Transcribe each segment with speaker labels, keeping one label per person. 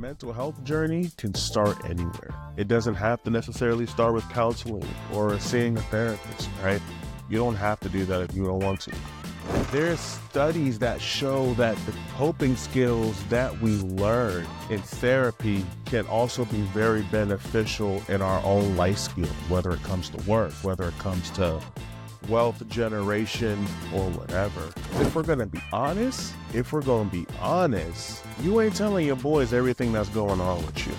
Speaker 1: mental health journey can start anywhere. It doesn't have to necessarily start with counseling or seeing a therapist, right? You don't have to do that if you don't want to. There's studies that show that the coping skills that we learn in therapy can also be very beneficial in our own life skills, whether it comes to work, whether it comes to wealth generation or whatever. If we're gonna be honest, if we're gonna be honest, you ain't telling your boys everything that's going on with you.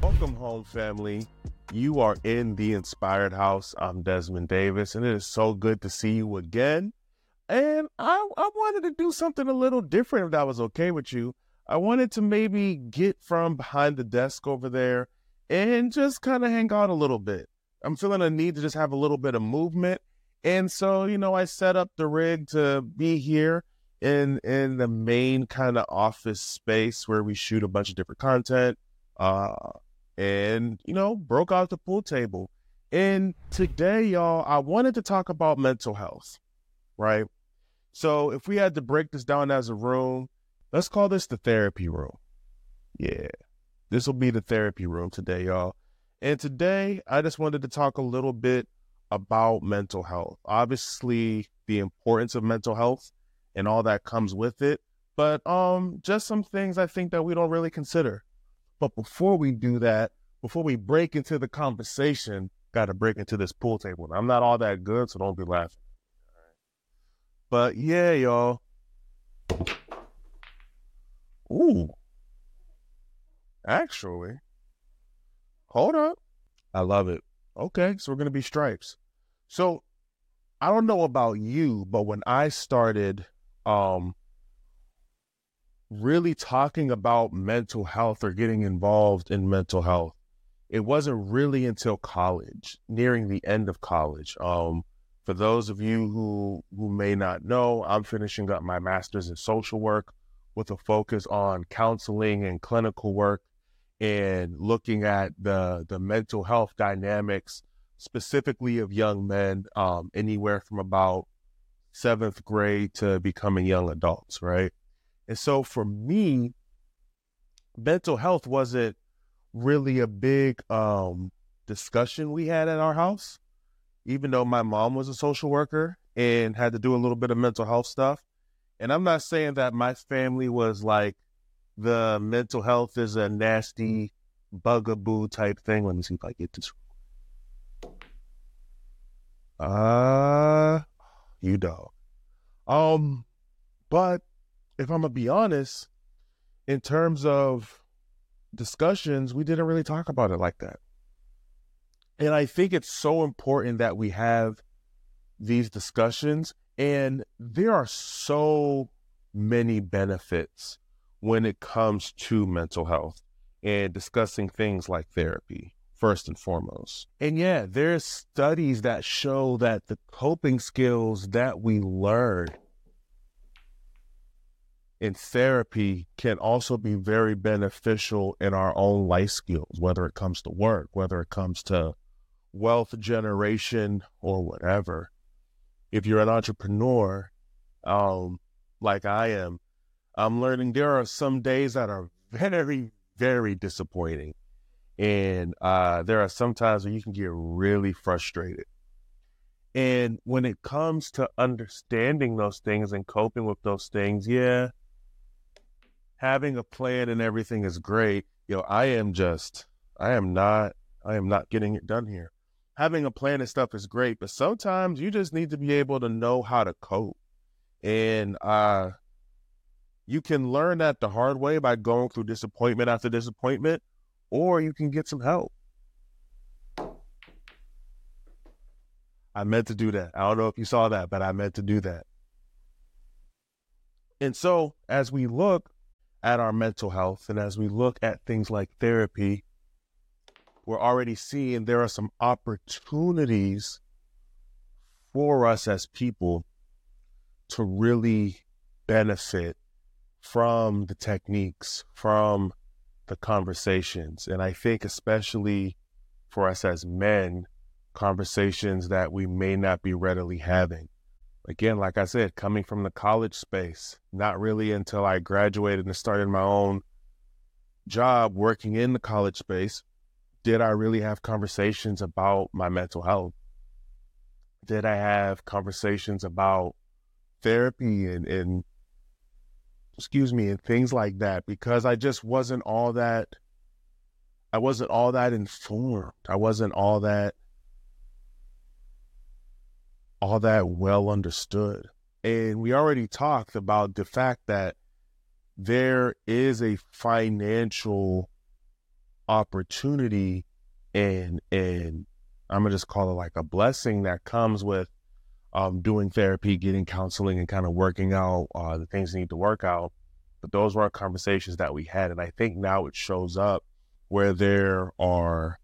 Speaker 1: Welcome home, family. You are in the Inspired House. I'm Desmond Davis, and it is so good to see you again. And I, I wanted to do something a little different if that was okay with you. I wanted to maybe get from behind the desk over there and just kind of hang out a little bit. I'm feeling a need to just have a little bit of movement. And so, you know, I set up the rig to be here in in the main kind of office space where we shoot a bunch of different content. Uh and you know, broke out the pool table. And today, y'all, I wanted to talk about mental health, right? So if we had to break this down as a room, let's call this the therapy room. Yeah, this will be the therapy room today, y'all. And today, I just wanted to talk a little bit about mental health. Obviously, the importance of mental health and all that comes with it, but um, just some things I think that we don't really consider. But before we do that, before we break into the conversation, got to break into this pool table. I'm not all that good, so don't be laughing. But yeah, y'all. Ooh. Actually, hold up. I love it. Okay, so we're going to be stripes. So I don't know about you, but when I started um really talking about mental health or getting involved in mental health, it wasn't really until college, nearing the end of college. Um for those of you who who may not know, I'm finishing up my master's in social work with a focus on counseling and clinical work and looking at the the mental health dynamics specifically of young men um, anywhere from about seventh grade to becoming young adults right? And so for me mental health wasn't really a big um, discussion we had at our house even though my mom was a social worker and had to do a little bit of mental health stuff. And I'm not saying that my family was like the mental health is a nasty bugaboo type thing. Let me see if I get this. Uh you dog. Um, but if I'm gonna be honest, in terms of discussions, we didn't really talk about it like that. And I think it's so important that we have these discussions. And there are so many benefits when it comes to mental health and discussing things like therapy, first and foremost. And yeah, there's studies that show that the coping skills that we learn in therapy can also be very beneficial in our own life skills, whether it comes to work, whether it comes to wealth generation or whatever, if you're an entrepreneur, um, like I am, I'm learning there are some days that are very, very disappointing. And uh, there are some times where you can get really frustrated. And when it comes to understanding those things and coping with those things, yeah, having a plan and everything is great. Yo, know, I am just, I am not, I am not getting it done here having a plan and stuff is great, but sometimes you just need to be able to know how to cope. And uh you can learn that the hard way by going through disappointment after disappointment, or you can get some help. I meant to do that. I don't know if you saw that, but I meant to do that. And so, as we look at our mental health and as we look at things like therapy, we're already seeing there are some opportunities for us as people to really benefit from the techniques, from the conversations. And I think, especially for us as men, conversations that we may not be readily having. Again, like I said, coming from the college space, not really until I graduated and started my own job working in the college space did I really have conversations about my mental health? Did I have conversations about therapy and, and excuse me and things like that? Because I just wasn't all that I wasn't all that informed. I wasn't all that all that well understood. And we already talked about the fact that there is a financial opportunity and and I'm gonna just call it like a blessing that comes with um, doing therapy, getting counseling, and kind of working out uh, the things need to work out. But those were conversations that we had, and I think now it shows up where there are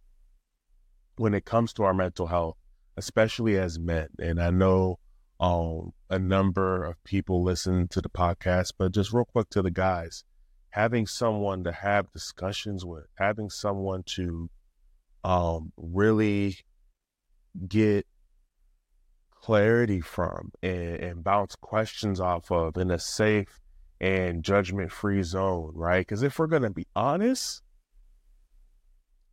Speaker 1: when it comes to our mental health, especially as men. And I know um, a number of people listen to the podcast, but just real quick to the guys, having someone to have discussions with, having someone to um, really get clarity from and, and bounce questions off of in a safe and judgment free zone, right? Because if we're going to be honest,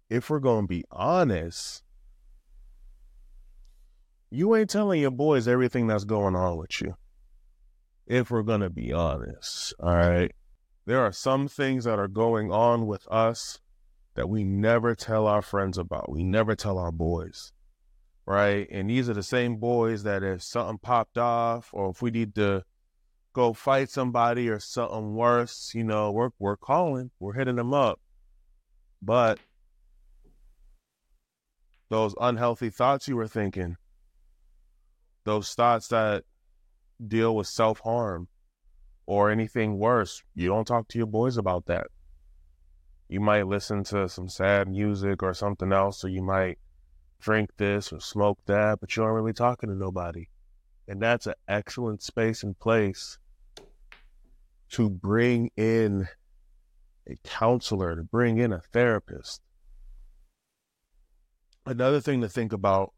Speaker 1: if we're going to be honest, you ain't telling your boys everything that's going on with you. If we're going to be honest, all right? There are some things that are going on with us that we never tell our friends about. We never tell our boys, right? And these are the same boys that if something popped off or if we need to go fight somebody or something worse, you know, we're, we're calling, we're hitting them up. But those unhealthy thoughts you were thinking, those thoughts that deal with self harm, or anything worse, you don't talk to your boys about that. You might listen to some sad music or something else, or you might drink this or smoke that, but you aren't really talking to nobody. And that's an excellent space and place to bring in a counselor, to bring in a therapist. Another thing to think about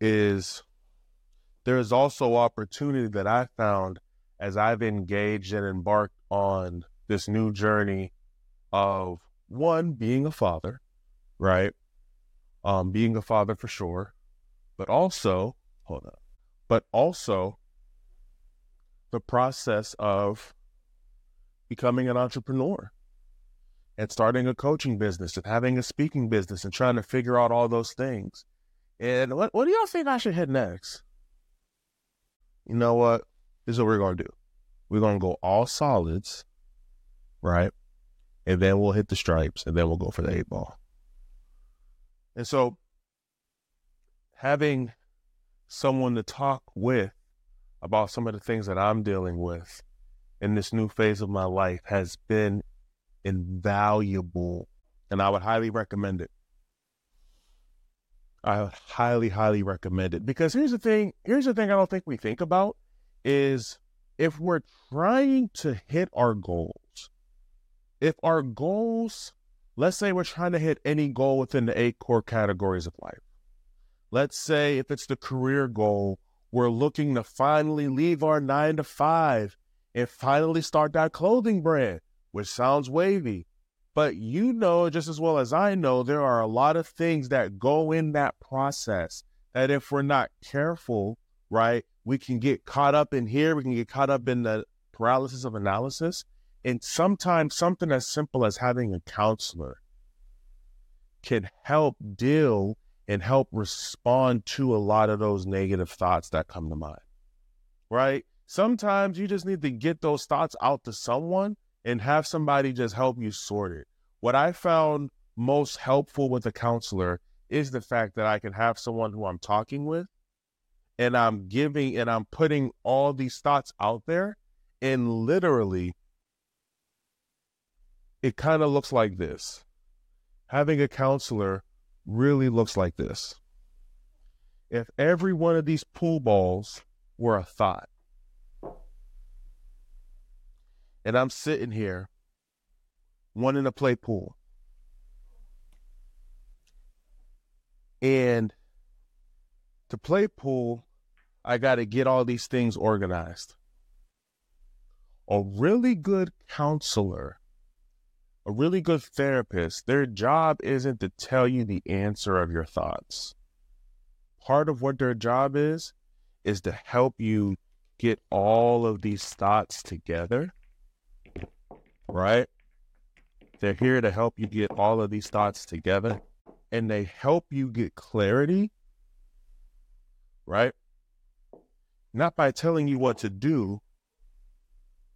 Speaker 1: is there is also opportunity that I found as I've engaged and embarked on this new journey of one being a father, right? Um, being a father for sure, but also hold on, but also the process of becoming an entrepreneur and starting a coaching business and having a speaking business and trying to figure out all those things. And what what do y'all think I should hit next? You know what? This is what we're going to do. We're going to go all solids, right? And then we'll hit the stripes and then we'll go for the eight ball. And so having someone to talk with about some of the things that I'm dealing with in this new phase of my life has been invaluable. And I would highly recommend it. I would highly, highly recommend it because here's the thing. Here's the thing I don't think we think about is if we're trying to hit our goals, if our goals, let's say we're trying to hit any goal within the eight core categories of life. Let's say if it's the career goal, we're looking to finally leave our nine to five and finally start that clothing brand, which sounds wavy. But you know just as well as I know, there are a lot of things that go in that process that if we're not careful, right, we can get caught up in here, we can get caught up in the paralysis of analysis. And sometimes something as simple as having a counselor can help deal and help respond to a lot of those negative thoughts that come to mind. Right? Sometimes you just need to get those thoughts out to someone and have somebody just help you sort it. What I found most helpful with a counselor is the fact that I can have someone who I'm talking with and I'm giving and I'm putting all these thoughts out there. And literally, it kind of looks like this. Having a counselor really looks like this. If every one of these pool balls were a thought, and I'm sitting here wanting to play pool, And to play pool, I got to get all these things organized. A really good counselor, a really good therapist, their job isn't to tell you the answer of your thoughts. Part of what their job is, is to help you get all of these thoughts together, right? They're here to help you get all of these thoughts together and they help you get clarity, right? Not by telling you what to do,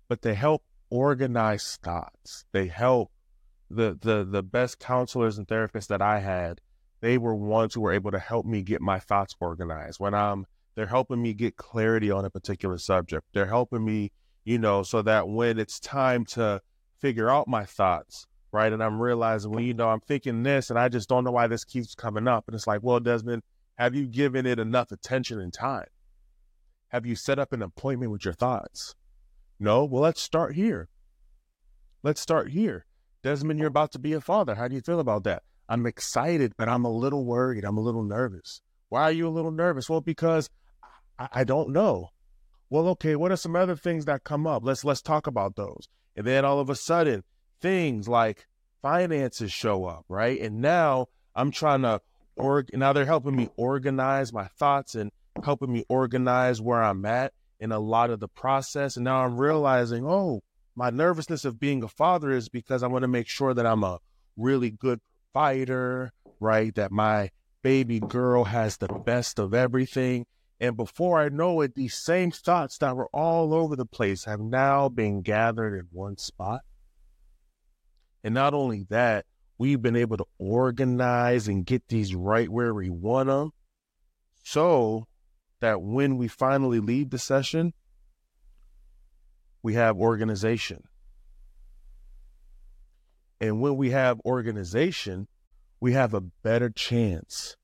Speaker 1: but they help organize thoughts. They help the the the best counselors and therapists that I had, they were ones who were able to help me get my thoughts organized. When I'm they're helping me get clarity on a particular subject. They're helping me, you know, so that when it's time to figure out my thoughts, right? And I'm realizing, well, you know, I'm thinking this and I just don't know why this keeps coming up. And it's like, well, Desmond, have you given it enough attention and time? Have you set up an appointment with your thoughts? No? Well, let's start here. Let's start here. Desmond, you're about to be a father. How do you feel about that? I'm excited, but I'm a little worried. I'm a little nervous. Why are you a little nervous? Well, because I, I don't know. Well, okay, what are some other things that come up? Let's let's talk about those. And then all of a sudden, things like finances show up, right? And now I'm trying to org now they're helping me organize my thoughts and helping me organize where I'm at in a lot of the process. And now I'm realizing, oh, my nervousness of being a father is because I want to make sure that I'm a really good fighter, right? That my baby girl has the best of everything. And before I know it, these same thoughts that were all over the place have now been gathered in one spot. And not only that, we've been able to organize and get these right where we want them so that when we finally leave the session, we have organization. And when we have organization, we have a better chance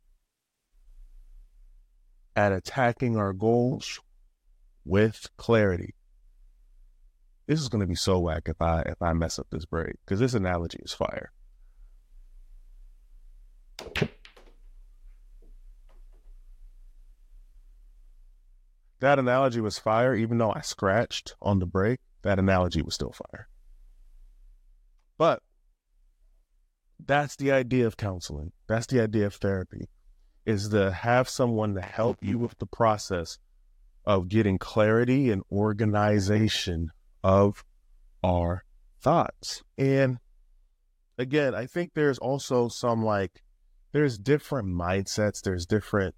Speaker 1: at attacking our goals with clarity. This is going to be so whack if I if I mess up this break because this analogy is fire. That analogy was fire, even though I scratched on the break. That analogy was still fire. But that's the idea of counseling. That's the idea of therapy, is to have someone to help you with the process of getting clarity and organization of our thoughts. And again, I think there's also some like, there's different mindsets, there's different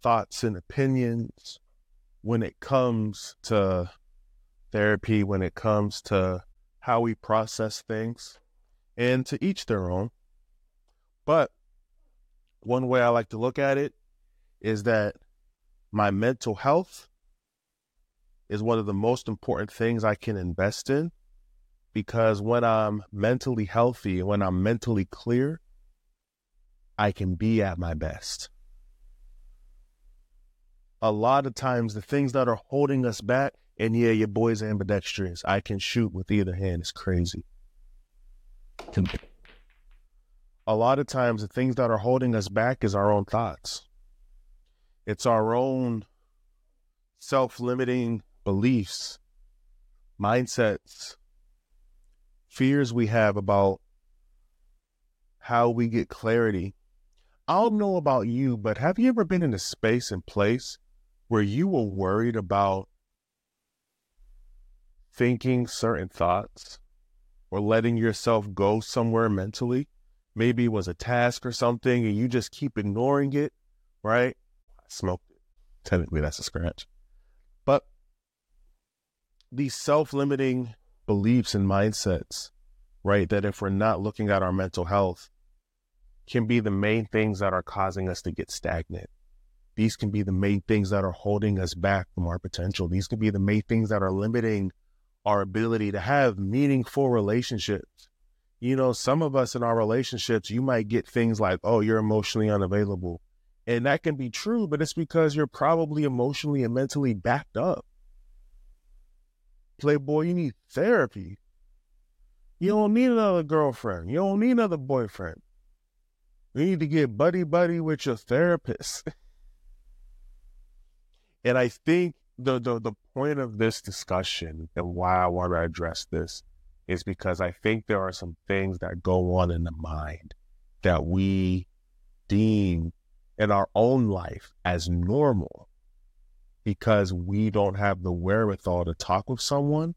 Speaker 1: thoughts and opinions when it comes to therapy, when it comes to how we process things, and to each their own. But one way I like to look at it is that my mental health is one of the most important things I can invest in because when I'm mentally healthy, when I'm mentally clear, I can be at my best. A lot of times, the things that are holding us back, and yeah, your boy's ambidextrous. I can shoot with either hand. It's crazy. A lot of times, the things that are holding us back is our own thoughts. It's our own self limiting beliefs, mindsets, fears we have about how we get clarity. I don't know about you, but have you ever been in a space and place where you were worried about thinking certain thoughts or letting yourself go somewhere mentally? Maybe it was a task or something and you just keep ignoring it, right? I smoked it. Technically, that's a scratch. But these self limiting beliefs and mindsets, right? That if we're not looking at our mental health, can be the main things that are causing us to get stagnant. These can be the main things that are holding us back from our potential. These can be the main things that are limiting our ability to have meaningful relationships. You know, some of us in our relationships, you might get things like, oh, you're emotionally unavailable. And that can be true, but it's because you're probably emotionally and mentally backed up. Playboy, you need therapy. You don't need another girlfriend. You don't need another boyfriend. You need to get buddy buddy with your therapist. and I think the, the the point of this discussion and why I want to address this is because I think there are some things that go on in the mind that we deem in our own life as normal because we don't have the wherewithal to talk with someone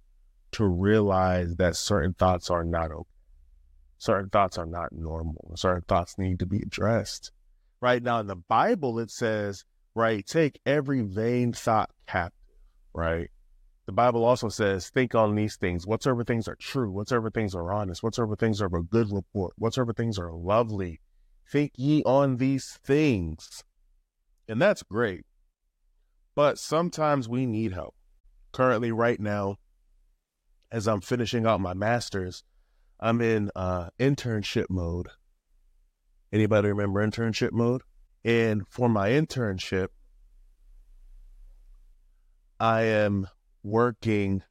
Speaker 1: to realize that certain thoughts are not okay. Certain thoughts are not normal. Certain thoughts need to be addressed. Right now in the Bible, it says, right, take every vain thought captive, right? The Bible also says, think on these things. Whatsoever things are true, whatsoever things are honest, whatsoever things are of a good report, whatsoever things are lovely. Think ye on these things. And that's great. But sometimes we need help. Currently, right now, as I'm finishing out my master's, I'm in uh, internship mode. Anybody remember internship mode? And for my internship, I am working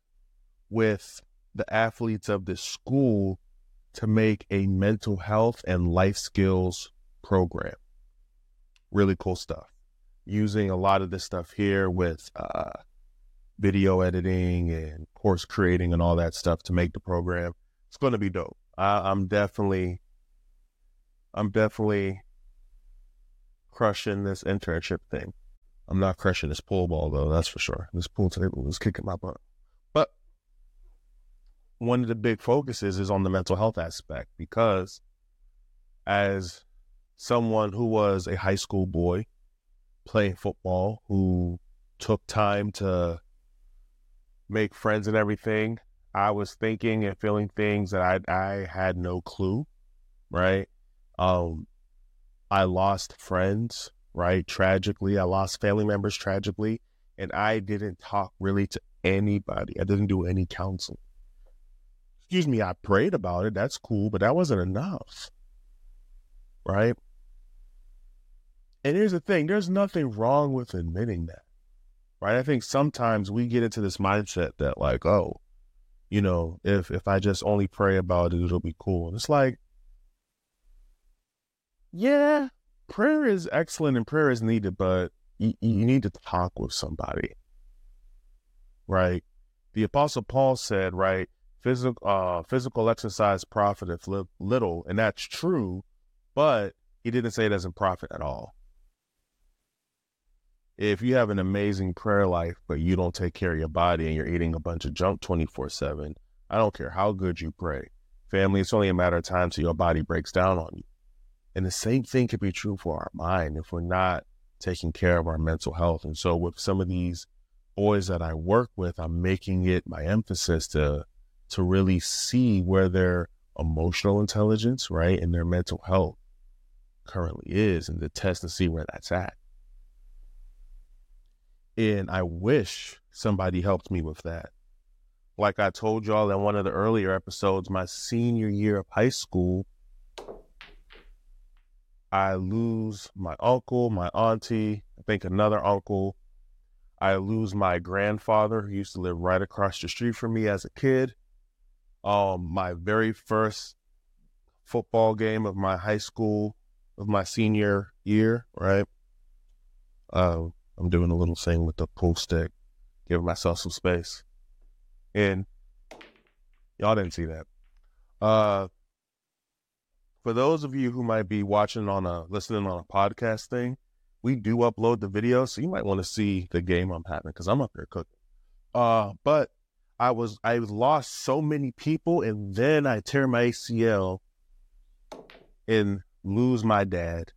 Speaker 1: with the athletes of this school to make a mental health and life skills program. Really cool stuff. Using a lot of this stuff here with uh, video editing and course creating and all that stuff to make the program. It's going to be dope. I, I'm definitely, I'm definitely crushing this internship thing. I'm not crushing this pool ball though, that's for sure. This pool table is kicking my butt. But one of the big focuses is on the mental health aspect because as someone who was a high school boy playing football who took time to make friends and everything, I was thinking and feeling things that I I had no clue, right? Um I lost friends right? Tragically, I lost family members tragically, and I didn't talk really to anybody. I didn't do any counseling. Excuse me, I prayed about it. That's cool, but that wasn't enough. Right? And here's the thing there's nothing wrong with admitting that. Right? I think sometimes we get into this mindset that, like, oh, you know, if if I just only pray about it, it'll be cool. And it's like, yeah, prayer is excellent and prayer is needed, but you, you need to talk with somebody, right? The Apostle Paul said, right, physical uh, physical exercise profiteth little, and that's true, but he didn't say it doesn't profit at all. If you have an amazing prayer life, but you don't take care of your body and you're eating a bunch of junk 24 7, I don't care how good you pray. Family, it's only a matter of time till your body breaks down on you. And the same thing could be true for our mind if we're not taking care of our mental health. And so with some of these boys that I work with, I'm making it my emphasis to to really see where their emotional intelligence, right, and their mental health currently is and to test to see where that's at. And I wish somebody helped me with that. Like I told y'all in one of the earlier episodes, my senior year of high school, I lose my uncle, my auntie, I think another uncle. I lose my grandfather who used to live right across the street from me as a kid. Um, my very first football game of my high school of my senior year, right? Uh, I'm doing a little thing with the pool stick, giving myself some space. And y'all didn't see that. Uh, for those of you who might be watching on a listening on a podcast thing, we do upload the video, so you might want to see the game I'm having because I'm up here cooking. Uh, but I was I lost so many people, and then I tear my ACL and lose my dad,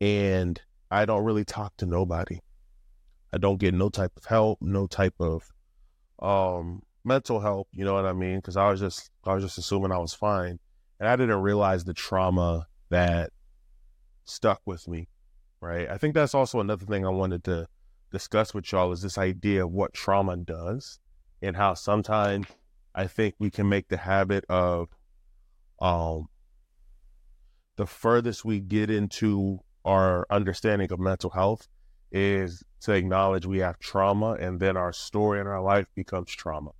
Speaker 1: and I don't really talk to nobody. I don't get no type of help, no type of um mental help. You know what I mean? Because I was just I was just assuming I was fine and I didn't realize the trauma that stuck with me. Right. I think that's also another thing I wanted to discuss with y'all is this idea of what trauma does and how sometimes I think we can make the habit of um the furthest we get into our understanding of mental health is to acknowledge we have trauma and then our story in our life becomes trauma.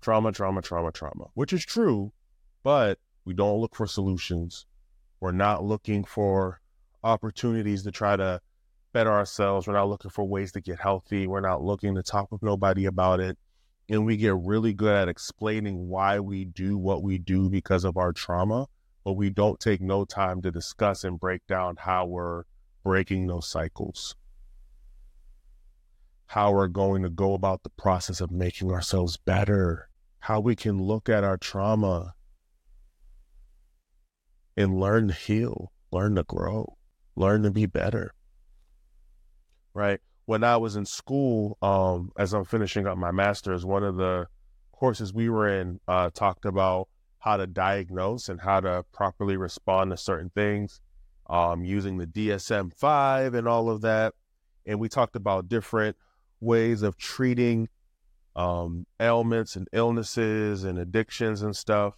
Speaker 1: Trauma, trauma, trauma, trauma, which is true, but we don't look for solutions. We're not looking for opportunities to try to better ourselves. We're not looking for ways to get healthy. We're not looking to talk with nobody about it. And we get really good at explaining why we do what we do because of our trauma, but we don't take no time to discuss and break down how we're breaking those cycles how we're going to go about the process of making ourselves better, how we can look at our trauma and learn to heal, learn to grow, learn to be better. Right? When I was in school, um, as I'm finishing up my master's, one of the courses we were in uh, talked about how to diagnose and how to properly respond to certain things um, using the DSM 5 and all of that. And we talked about different ways of treating um, ailments and illnesses and addictions and stuff,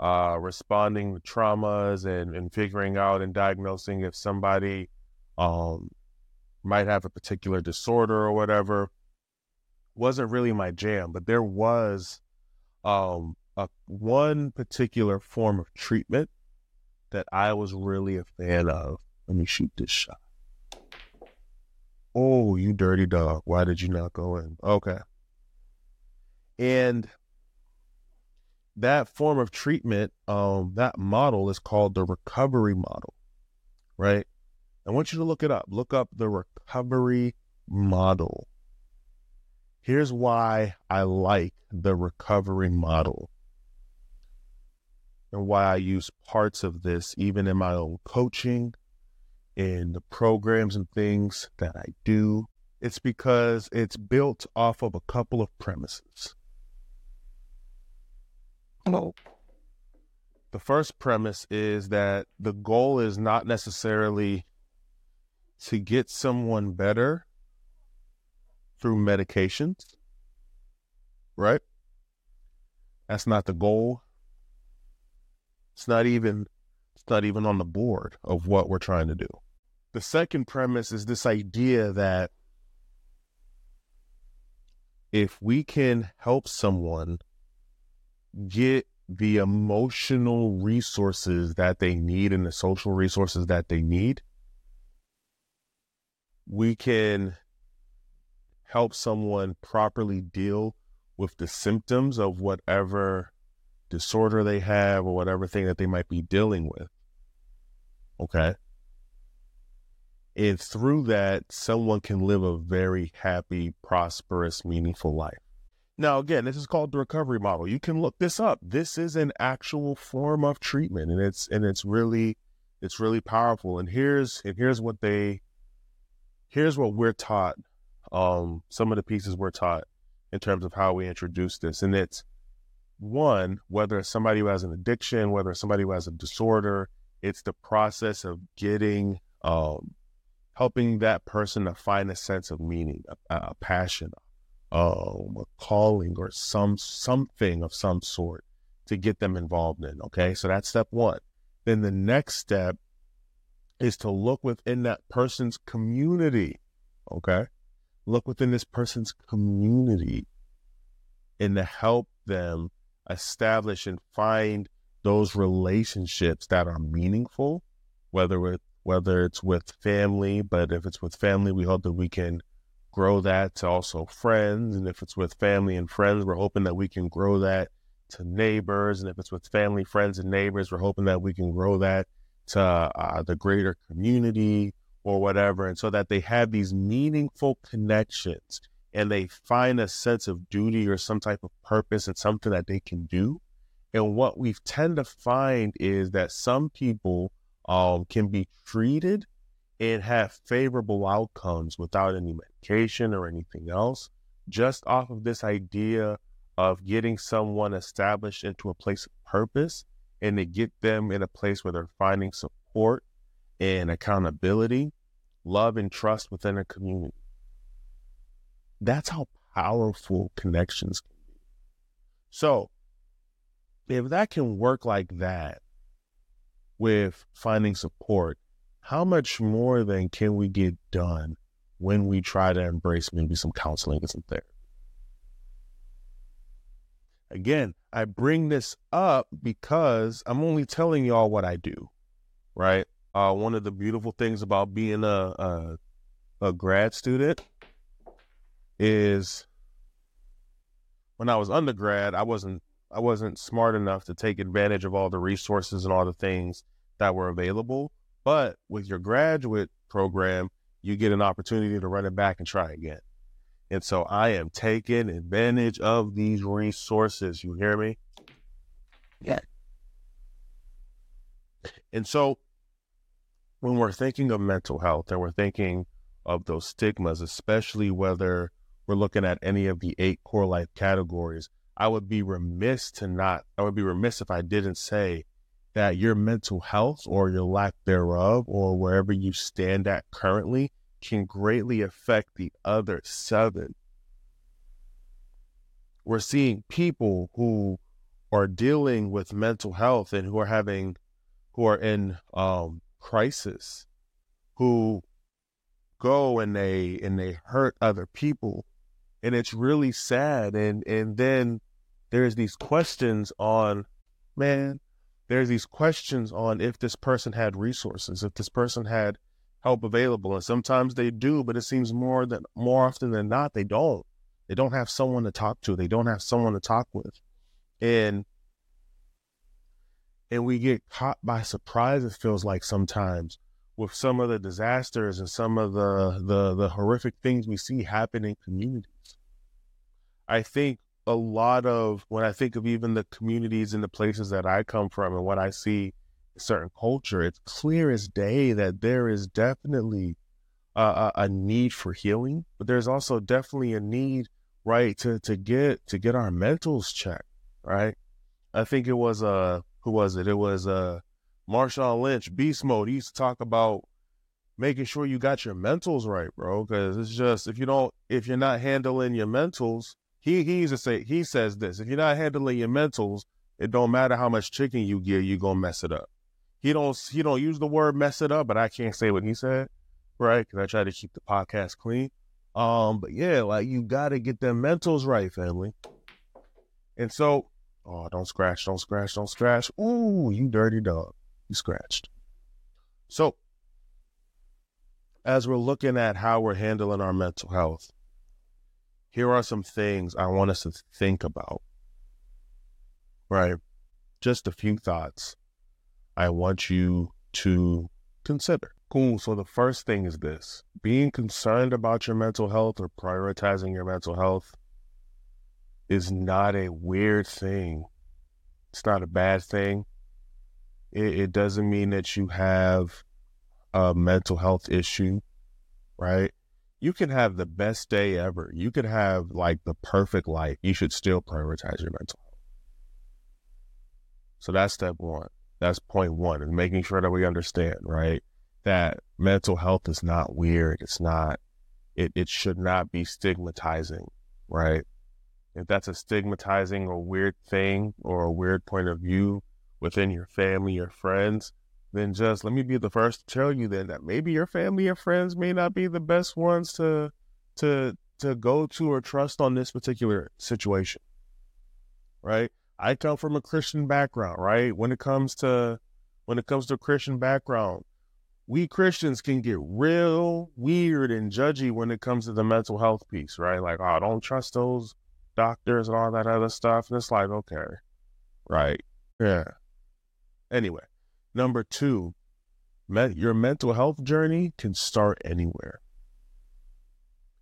Speaker 1: uh, responding to traumas and, and figuring out and diagnosing if somebody um, might have a particular disorder or whatever. Wasn't really my jam, but there was um, a one particular form of treatment that I was really a fan of. Let me shoot this shot. Oh, you dirty dog. Why did you not go in? Okay. And that form of treatment, um, that model is called the recovery model, right? I want you to look it up. Look up the recovery model. Here's why I like the recovery model and why I use parts of this even in my own coaching in the programs and things that I do, it's because it's built off of a couple of premises. Hello. The first premise is that the goal is not necessarily to get someone better through medications, right? That's not the goal. It's not even it's not even on the board of what we're trying to do. The second premise is this idea that if we can help someone get the emotional resources that they need and the social resources that they need, we can help someone properly deal with the symptoms of whatever disorder they have or whatever thing that they might be dealing with. Okay. And through that, someone can live a very happy, prosperous, meaningful life. Now, again, this is called the recovery model. You can look this up. This is an actual form of treatment, and it's and it's really it's really powerful. And here's and here's what they here's what we're taught. Um, some of the pieces we're taught in terms of how we introduce this, and it's one whether it's somebody who has an addiction, whether it's somebody who has a disorder, it's the process of getting um, helping that person to find a sense of meaning, a, a passion, um, a calling, or some something of some sort to get them involved in. Okay, so that's step one. Then the next step is to look within that person's community. Okay, look within this person's community and to help them establish and find those relationships that are meaningful, whether with whether it's with family, but if it's with family, we hope that we can grow that to also friends. And if it's with family and friends, we're hoping that we can grow that to neighbors. And if it's with family, friends, and neighbors, we're hoping that we can grow that to uh, the greater community or whatever. And so that they have these meaningful connections and they find a sense of duty or some type of purpose and something that they can do. And what we tend to find is that some people um, can be treated and have favorable outcomes without any medication or anything else, just off of this idea of getting someone established into a place of purpose and to get them in a place where they're finding support and accountability, love, and trust within a community. That's how powerful connections can be. So, if that can work like that, with finding support, how much more than can we get done when we try to embrace maybe some counseling and some therapy? Again, I bring this up because I'm only telling y'all what I do. right? Uh, one of the beautiful things about being a, a, a grad student is when I was undergrad, I wasn't I wasn't smart enough to take advantage of all the resources and all the things that were available. But with your graduate program, you get an opportunity to run it back and try again. And so I am taking advantage of these resources. You hear me? Yeah. And so when we're thinking of mental health and we're thinking of those stigmas, especially whether we're looking at any of the eight core life categories, I would be remiss to not, I would be remiss if I didn't say that your mental health or your lack thereof, or wherever you stand at currently, can greatly affect the other seven. We're seeing people who are dealing with mental health and who are having, who are in um, crisis, who go and they and they hurt other people, and it's really sad. And and then there's these questions on, man, there's these questions on if this person had resources, if this person had help available, and sometimes they do, but it seems more than more often than not they don't. They don't have someone to talk to. They don't have someone to talk with, and and we get caught by surprise. It feels like sometimes with some of the disasters and some of the the the horrific things we see happen in communities. I think a lot of when I think of even the communities and the places that I come from and what I see in certain culture, it's clear as day that there is definitely a, a, need for healing, but there's also definitely a need, right, to to get to get our mentals checked, right? I think it was uh who was it? It was uh Marshawn Lynch, Beast Mode. He used to talk about making sure you got your mentals right, bro. Because it's just if you don't, if you're not handling your mentals, he he used to say he says this: if you're not handling your mentals, it don't matter how much chicken you get, you gonna mess it up. He don't he don't use the word mess it up, but I can't say what he said, right? Because I try to keep the podcast clean. Um, but yeah, like you gotta get them mentals right, family. And so, oh, don't scratch, don't scratch, don't scratch. Ooh, you dirty dog, you scratched. So, as we're looking at how we're handling our mental health, here are some things I want us to think about. Right? Just a few thoughts I want you to consider. Cool. So the first thing is this being concerned about your mental health or prioritizing your mental health is not a weird thing. It's not a bad thing. It, it doesn't mean that you have a mental health issue, right? You can have the best day ever. You could have like the perfect life. You should still prioritize your mental health. So that's step one. That's point one, and making sure that we understand, right? That mental health is not weird. It's not, it, it should not be stigmatizing, right? If that's a stigmatizing or weird thing or a weird point of view within your family or friends, then just let me be the first to tell you then that maybe your family or friends may not be the best ones to to to go to or trust on this particular situation. Right? I come from a Christian background, right? When it comes to when it comes to Christian background, we Christians can get real weird and judgy when it comes to the mental health piece, right? Like, oh, don't trust those doctors and all that other stuff. And it's like, okay, right. Yeah. Anyway, Number two, your mental health journey can start anywhere.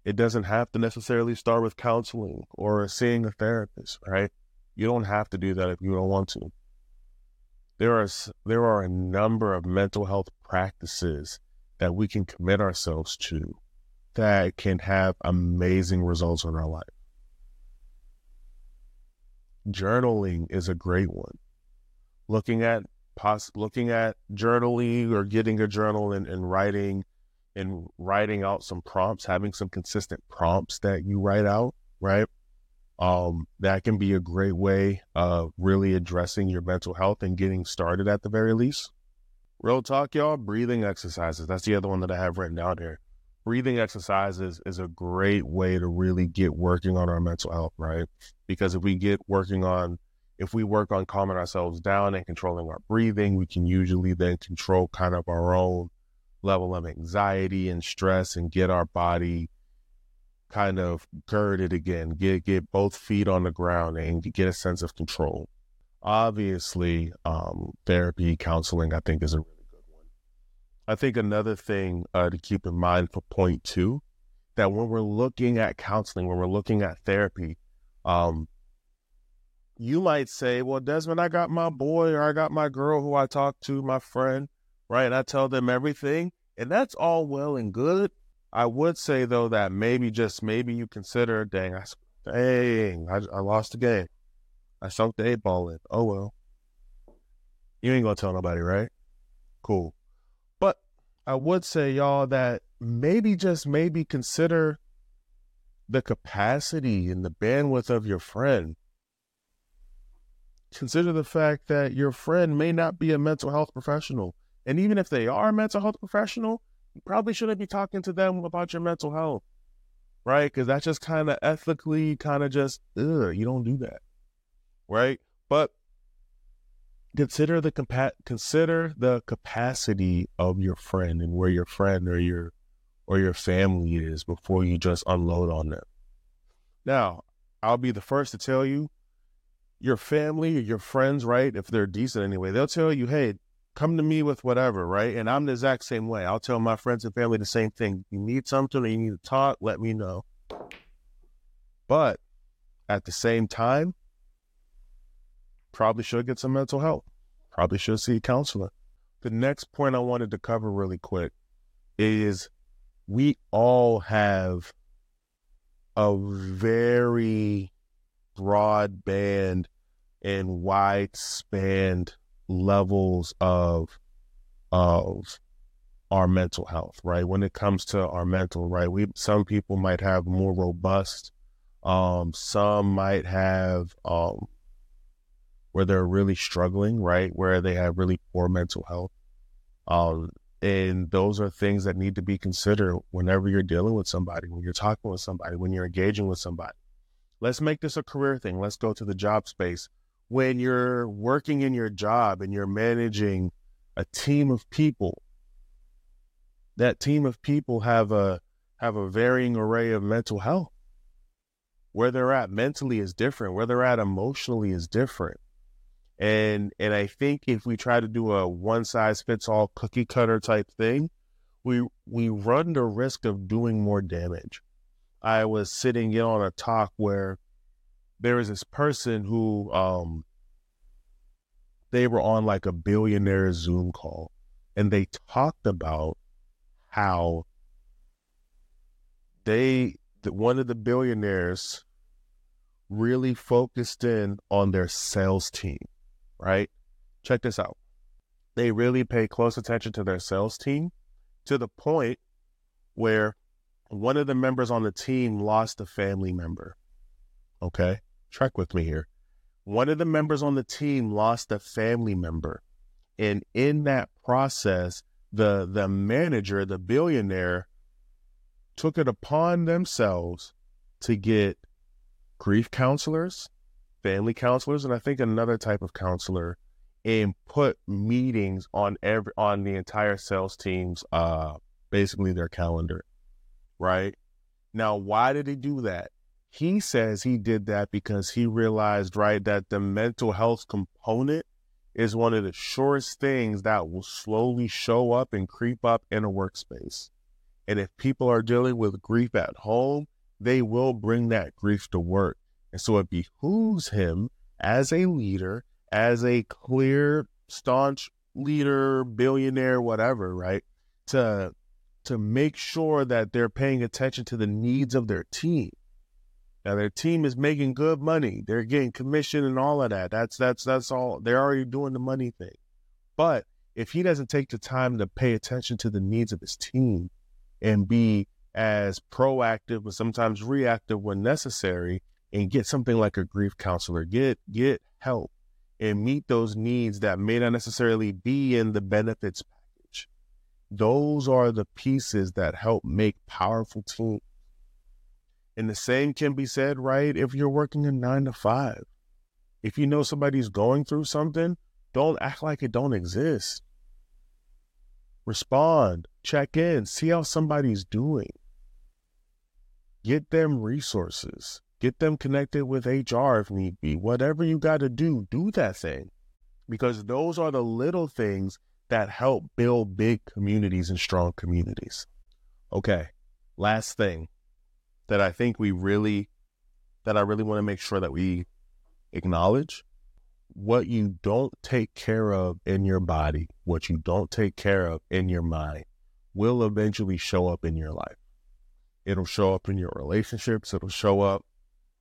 Speaker 1: It doesn't have to necessarily start with counseling or seeing a therapist, right? You don't have to do that if you don't want to. There are there are a number of mental health practices that we can commit ourselves to that can have amazing results in our life. Journaling is a great one. Looking at poss- looking at journaling or getting a journal and, and writing and writing out some prompts, having some consistent prompts that you write out, right? Um, that can be a great way of really addressing your mental health and getting started at the very least. Real talk, y'all, breathing exercises. That's the other one that I have written down here. Breathing exercises is a great way to really get working on our mental health, right? Because if we get working on if we work on calming ourselves down and controlling our breathing, we can usually then control kind of our own level of anxiety and stress and get our body kind of girded again, get get both feet on the ground and get a sense of control. Obviously, um, therapy, counseling, I think is a really good one. I think another thing uh, to keep in mind for point two, that when we're looking at counseling, when we're looking at therapy, um, you might say, well, Desmond, I got my boy or I got my girl who I talk to, my friend, right? I tell them everything. And that's all well and good. I would say, though, that maybe, just maybe you consider, dang, I, dang, I, I lost the game. I sunk the eight ball in. Oh, well. You ain't going to tell nobody, right? Cool. But I would say, y'all, that maybe, just maybe consider the capacity and the bandwidth of your friend consider the fact that your friend may not be a mental health professional. And even if they are a mental health professional, you probably shouldn't be talking to them about your mental health, right? Because that's just kind of ethically kind of just, ugh, you don't do that, right? But consider the compa- consider the capacity of your friend and where your friend or your or your family is before you just unload on them. Now, I'll be the first to tell you your family or your friends, right? If they're decent anyway, they'll tell you, hey, come to me with whatever, right? And I'm the exact same way. I'll tell my friends and family the same thing. You need something or you need to talk, let me know. But at the same time, probably should get some mental help. Probably should see a counselor. The next point I wanted to cover really quick is we all have a very broadband and wide spanned levels of of our mental health, right? When it comes to our mental, right? We some people might have more robust, um, some might have um where they're really struggling, right? Where they have really poor mental health. Um, and those are things that need to be considered whenever you're dealing with somebody, when you're talking with somebody, when you're engaging with somebody. Let's make this a career thing. Let's go to the job space. When you're working in your job and you're managing a team of people, that team of people have a have a varying array of mental health. Where they're at mentally is different. Where they're at emotionally is different. And and I think if we try to do a one size fits all cookie cutter type thing, we we run the risk of doing more damage. I was sitting in on a talk where there was this person who um they were on like a billionaire Zoom call and they talked about how they that one of the billionaires really focused in on their sales team, right? Check this out. They really pay close attention to their sales team to the point where one of the members on the team lost a family member. Okay, track with me here. One of the members on the team lost a family member. And in that process, the the manager, the billionaire, took it upon themselves to get grief counselors, family counselors, and I think another type of counselor, and put meetings on every on the entire sales team's uh basically their calendar right? Now, why did he do that? He says he did that because he realized, right, that the mental health component is one of the surest things that will slowly show up and creep up in a workspace. And if people are dealing with grief at home, they will bring that grief to work. And so it behooves him as a leader, as a clear, staunch leader, billionaire, whatever, right? To to make sure that they're paying attention to the needs of their team. Now their team is making good money. They're getting commission and all of that. That's that's that's all. They're already doing the money thing. But if he doesn't take the time to pay attention to the needs of his team and be as proactive but sometimes reactive when necessary and get something like a grief counselor, get get help and meet those needs that may not necessarily be in the benefits those are the pieces that help make powerful teams. And the same can be said, right, if you're working a nine to five. If you know somebody's going through something, don't act like it don't exist. Respond, check in, see how somebody's doing. Get them resources. Get them connected with HR if need be. Whatever you got to do, do that thing. Because those are the little things that help build big communities and strong communities. Okay, last thing that I think we really, that I really want to make sure that we acknowledge what you don't take care of in your body, what you don't take care of in your mind, will eventually show up in your life. It'll show up in your relationships, it'll show up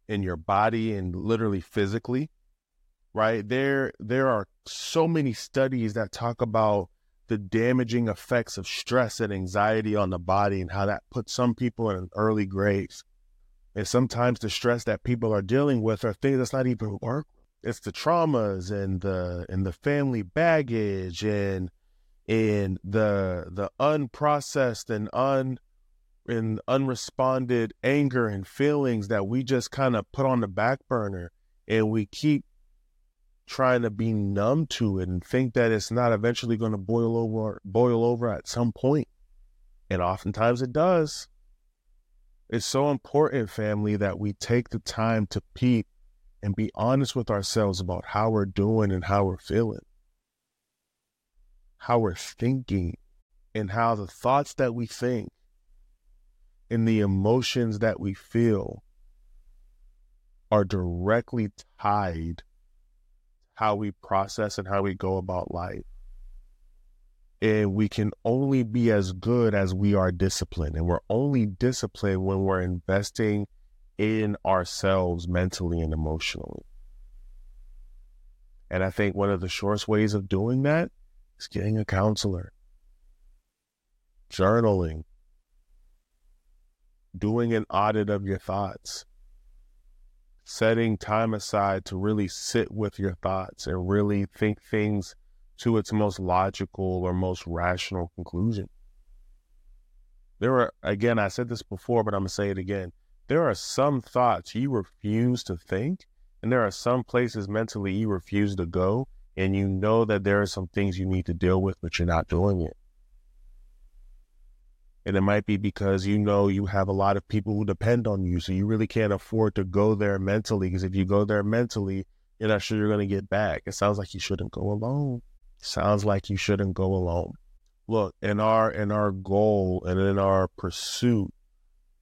Speaker 1: in your body and literally physically. Right? There there are so many studies that talk about the damaging effects of stress and anxiety on the body and how that puts some people in early graves. And sometimes the stress that people are dealing with are things that's not even work. It's the traumas and the and the family baggage and and the the unprocessed and un and unresponded anger and feelings that we just kind of put on the back burner and we keep trying to be numb to it and think that it's not eventually going to boil over boil over at some point. And oftentimes it does. It's so important family that we take the time to peep and be honest with ourselves about how we're doing and how we're feeling. How we're thinking and how the thoughts that we think and the emotions that we feel are directly tied how we process and how we go about life. And we can only be as good as we are disciplined. And we're only disciplined when we're investing in ourselves mentally and emotionally. And I think one of the surest ways of doing that is getting a counselor, journaling, doing an audit of your thoughts, setting time aside to really sit with your thoughts and really think things to its most logical or most rational conclusion. There are, again, I said this before, but I'm going to say it again. There are some thoughts you refuse to think, and there are some places mentally you refuse to go, and you know that there are some things you need to deal with, but you're not doing it. And it might be because you know you have a lot of people who depend on you. So you really can't afford to go there mentally. Because if you go there mentally, you're not sure you're going to get back. It sounds like you shouldn't go alone. Sounds like you shouldn't go alone. Look, in our in our goal and in our pursuit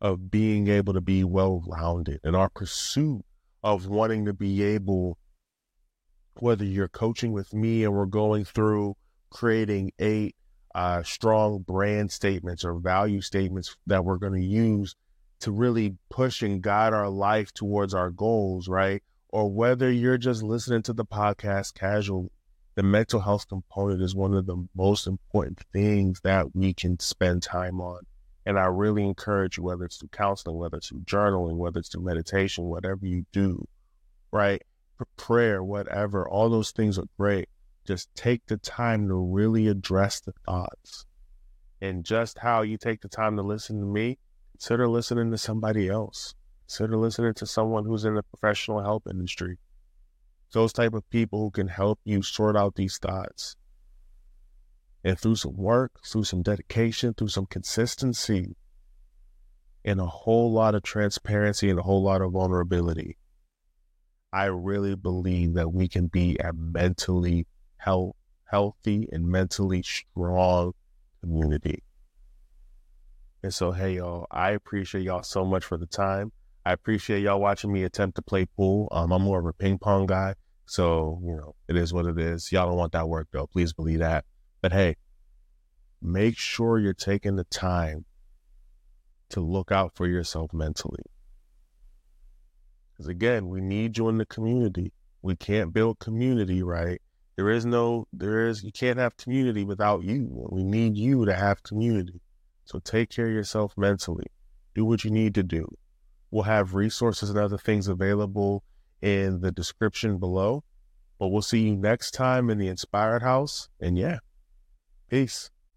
Speaker 1: of being able to be well rounded, in our pursuit of wanting to be able, whether you're coaching with me and we're going through creating eight uh, strong brand statements or value statements that we're going to use to really push and guide our life towards our goals, right? Or whether you're just listening to the podcast casually, the mental health component is one of the most important things that we can spend time on. And I really encourage you, whether it's through counseling, whether it's through journaling, whether it's through meditation, whatever you do, right? Prayer, whatever, all those things are great just take the time to really address the thoughts. And just how you take the time to listen to me, consider listening to somebody else. Consider listening to someone who's in the professional help industry. Those type of people who can help you sort out these thoughts. And through some work, through some dedication, through some consistency, and a whole lot of transparency and a whole lot of vulnerability, I really believe that we can be a mentally health, healthy and mentally strong community. And so, hey, y'all, I appreciate y'all so much for the time. I appreciate y'all watching me attempt to play pool. Um, I'm more of a ping pong guy. So, you know, it is what it is. Y'all don't want that work though. Please believe that. But hey, make sure you're taking the time to look out for yourself mentally. Because again, we need you in the community. We can't build community, right, there is no, there is, you can't have community without you. We need you to have community. So take care of yourself mentally. Do what you need to do. We'll have resources and other things available in the description below. But we'll see you next time in the Inspired House. And yeah, peace.